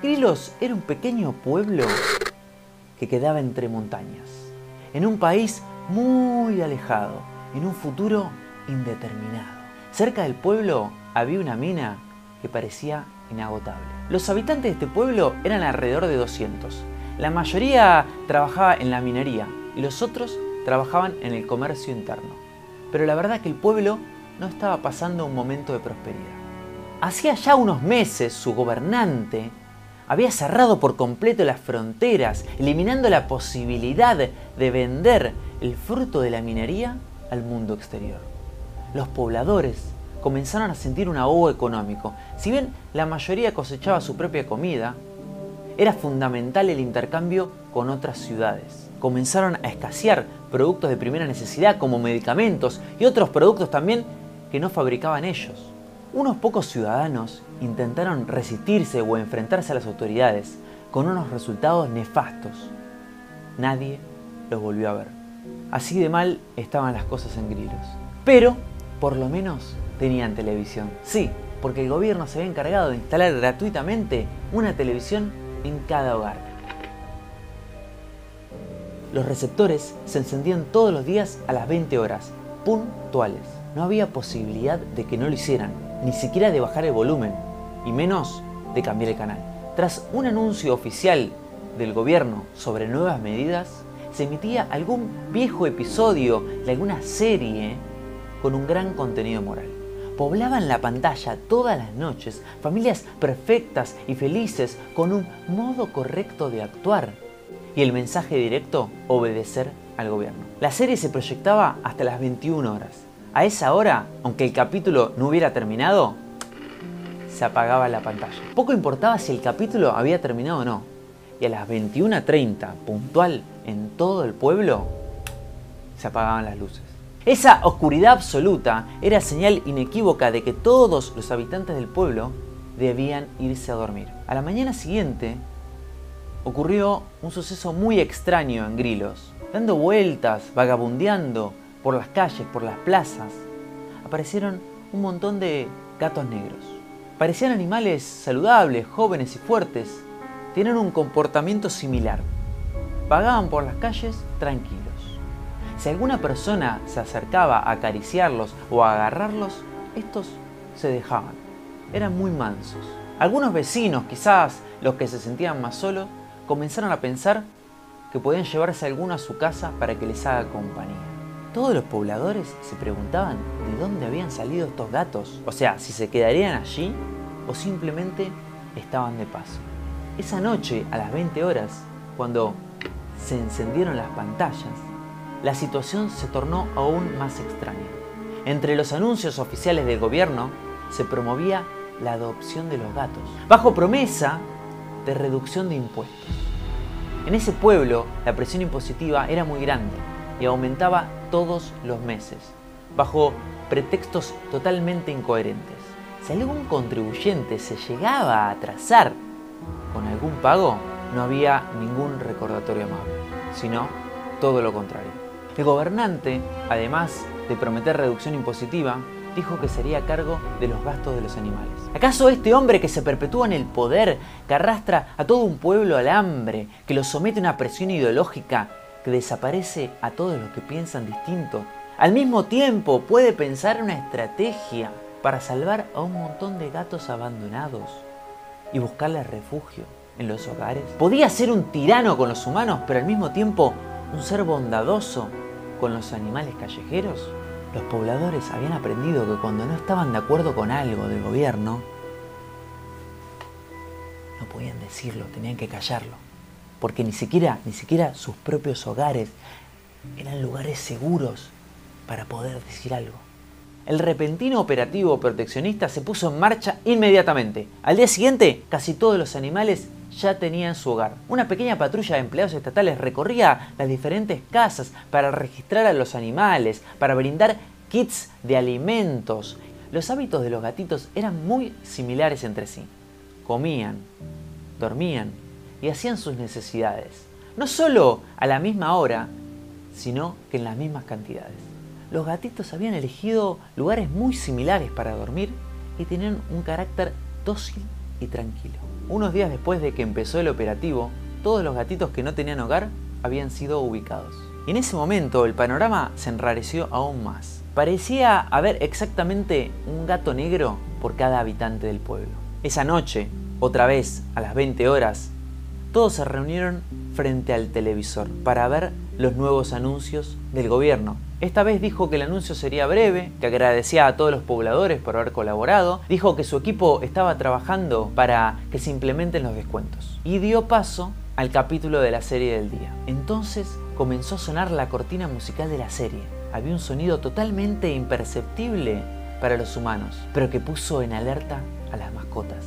Grilos era un pequeño pueblo que quedaba entre montañas, en un país muy alejado, en un futuro indeterminado. Cerca del pueblo había una mina que parecía inagotable. Los habitantes de este pueblo eran alrededor de 200. La mayoría trabajaba en la minería y los otros trabajaban en el comercio interno. Pero la verdad que el pueblo no estaba pasando un momento de prosperidad. Hacía ya unos meses su gobernante había cerrado por completo las fronteras, eliminando la posibilidad de vender el fruto de la minería al mundo exterior. Los pobladores comenzaron a sentir un ahogo económico. Si bien la mayoría cosechaba su propia comida, era fundamental el intercambio con otras ciudades. Comenzaron a escasear productos de primera necesidad como medicamentos y otros productos también que no fabricaban ellos. Unos pocos ciudadanos intentaron resistirse o enfrentarse a las autoridades con unos resultados nefastos. Nadie los volvió a ver. Así de mal estaban las cosas en Grilos. Pero, por lo menos, tenían televisión. Sí, porque el gobierno se había encargado de instalar gratuitamente una televisión en cada hogar. Los receptores se encendían todos los días a las 20 horas, puntuales. No había posibilidad de que no lo hicieran, ni siquiera de bajar el volumen, y menos de cambiar el canal. Tras un anuncio oficial del gobierno sobre nuevas medidas, se emitía algún viejo episodio de alguna serie con un gran contenido moral. Poblaban la pantalla todas las noches familias perfectas y felices con un modo correcto de actuar y el mensaje directo obedecer al gobierno. La serie se proyectaba hasta las 21 horas. A esa hora, aunque el capítulo no hubiera terminado, se apagaba la pantalla. Poco importaba si el capítulo había terminado o no. Y a las 21.30, puntual en todo el pueblo, se apagaban las luces. Esa oscuridad absoluta era señal inequívoca de que todos los habitantes del pueblo debían irse a dormir. A la mañana siguiente ocurrió un suceso muy extraño en Grilos. Dando vueltas, vagabundeando por las calles, por las plazas, aparecieron un montón de gatos negros. Parecían animales saludables, jóvenes y fuertes. Tenían un comportamiento similar. Vagaban por las calles tranquilos. Si alguna persona se acercaba a acariciarlos o a agarrarlos, estos se dejaban. Eran muy mansos. Algunos vecinos, quizás los que se sentían más solos, comenzaron a pensar que podían llevarse alguno a su casa para que les haga compañía. Todos los pobladores se preguntaban de dónde habían salido estos gatos, o sea, si se quedarían allí o simplemente estaban de paso. Esa noche, a las 20 horas, cuando se encendieron las pantallas, la situación se tornó aún más extraña. Entre los anuncios oficiales del gobierno se promovía la adopción de los gatos, bajo promesa de reducción de impuestos. En ese pueblo la presión impositiva era muy grande y aumentaba todos los meses, bajo pretextos totalmente incoherentes. Si algún contribuyente se llegaba a atrasar con algún pago, no había ningún recordatorio amable, sino todo lo contrario. El gobernante, además de prometer reducción impositiva, dijo que sería a cargo de los gastos de los animales. ¿Acaso este hombre que se perpetúa en el poder, que arrastra a todo un pueblo al hambre, que lo somete a una presión ideológica, que desaparece a todos los que piensan distinto, al mismo tiempo puede pensar una estrategia para salvar a un montón de gatos abandonados y buscarles refugio en los hogares? ¿Podía ser un tirano con los humanos, pero al mismo tiempo un ser bondadoso con los animales callejeros? Los pobladores habían aprendido que cuando no estaban de acuerdo con algo del gobierno, no podían decirlo, tenían que callarlo. Porque ni siquiera, ni siquiera sus propios hogares eran lugares seguros para poder decir algo. El repentino operativo proteccionista se puso en marcha inmediatamente. Al día siguiente, casi todos los animales ya tenían su hogar. Una pequeña patrulla de empleados estatales recorría las diferentes casas para registrar a los animales, para brindar kits de alimentos. Los hábitos de los gatitos eran muy similares entre sí. Comían, dormían y hacían sus necesidades. No solo a la misma hora, sino que en las mismas cantidades. Los gatitos habían elegido lugares muy similares para dormir y tenían un carácter dócil y tranquilo. unos días después de que empezó el operativo, todos los gatitos que no tenían hogar habían sido ubicados. En ese momento el panorama se enrareció aún más. Parecía haber exactamente un gato negro por cada habitante del pueblo. Esa noche, otra vez a las 20 horas, todos se reunieron frente al televisor para ver los nuevos anuncios del gobierno. Esta vez dijo que el anuncio sería breve, que agradecía a todos los pobladores por haber colaborado, dijo que su equipo estaba trabajando para que se implementen los descuentos y dio paso al capítulo de la serie del día. Entonces comenzó a sonar la cortina musical de la serie. Había un sonido totalmente imperceptible para los humanos, pero que puso en alerta a las mascotas.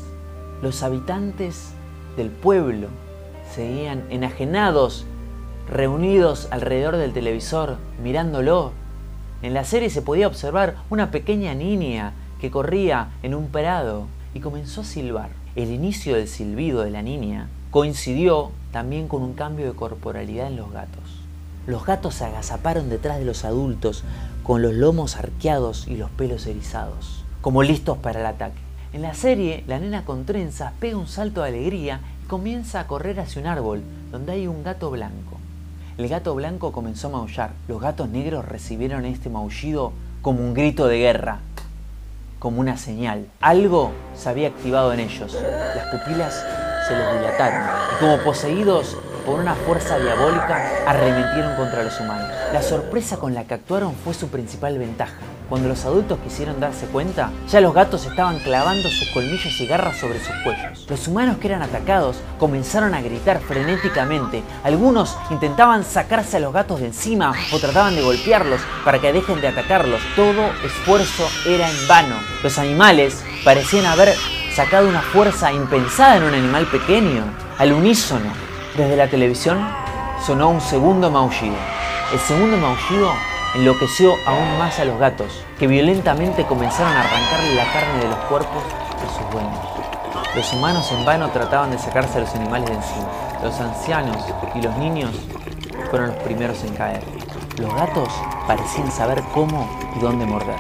Los habitantes del pueblo seguían enajenados, reunidos alrededor del televisor, mirándolo. En la serie se podía observar una pequeña niña que corría en un prado y comenzó a silbar. El inicio del silbido de la niña coincidió también con un cambio de corporalidad en los gatos. Los gatos se agazaparon detrás de los adultos con los lomos arqueados y los pelos erizados, como listos para el ataque. En la serie, la nena con trenzas pega un salto de alegría comienza a correr hacia un árbol donde hay un gato blanco. El gato blanco comenzó a maullar. Los gatos negros recibieron este maullido como un grito de guerra, como una señal. Algo se había activado en ellos. Las pupilas se les dilataron y como poseídos por una fuerza diabólica arremetieron contra los humanos. La sorpresa con la que actuaron fue su principal ventaja. Cuando los adultos quisieron darse cuenta, ya los gatos estaban clavando sus colmillos y garras sobre sus cuellos. Los humanos que eran atacados comenzaron a gritar frenéticamente. Algunos intentaban sacarse a los gatos de encima o trataban de golpearlos para que dejen de atacarlos. Todo esfuerzo era en vano. Los animales parecían haber sacado una fuerza impensada en un animal pequeño. Al unísono, desde la televisión sonó un segundo maullido. El segundo maullido enloqueció aún más a los gatos, que violentamente comenzaron a arrancarle la carne de los cuerpos de sus dueños. Los humanos en vano trataban de sacarse a los animales de encima. Los ancianos y los niños fueron los primeros en caer. Los gatos parecían saber cómo y dónde morder.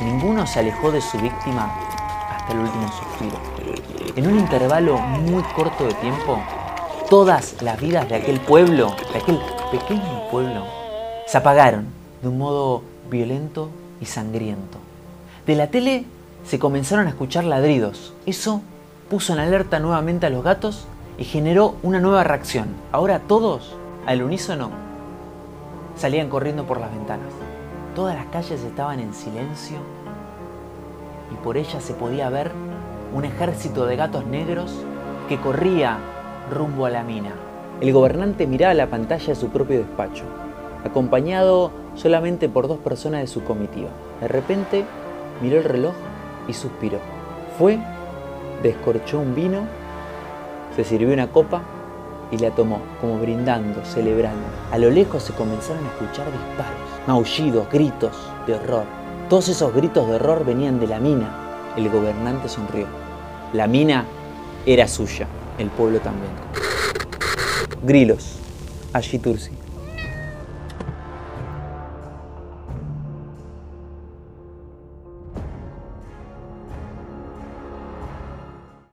Ninguno se alejó de su víctima hasta el último suspiro. En un intervalo muy corto de tiempo, todas las vidas de aquel pueblo, de aquel pequeño pueblo, se apagaron de un modo violento y sangriento. De la tele se comenzaron a escuchar ladridos. Eso puso en alerta nuevamente a los gatos y generó una nueva reacción. Ahora todos, al unísono, salían corriendo por las ventanas. Todas las calles estaban en silencio y por ellas se podía ver un ejército de gatos negros que corría rumbo a la mina. El gobernante miraba la pantalla de su propio despacho, acompañado solamente por dos personas de su comitiva. De repente miró el reloj y suspiró. Fue, descorchó un vino, se sirvió una copa y la tomó, como brindando, celebrando. A lo lejos se comenzaron a escuchar disparos, maullidos, gritos de horror. Todos esos gritos de horror venían de la mina. El gobernante sonrió. La mina era suya, el pueblo también. Grilos, Tursi.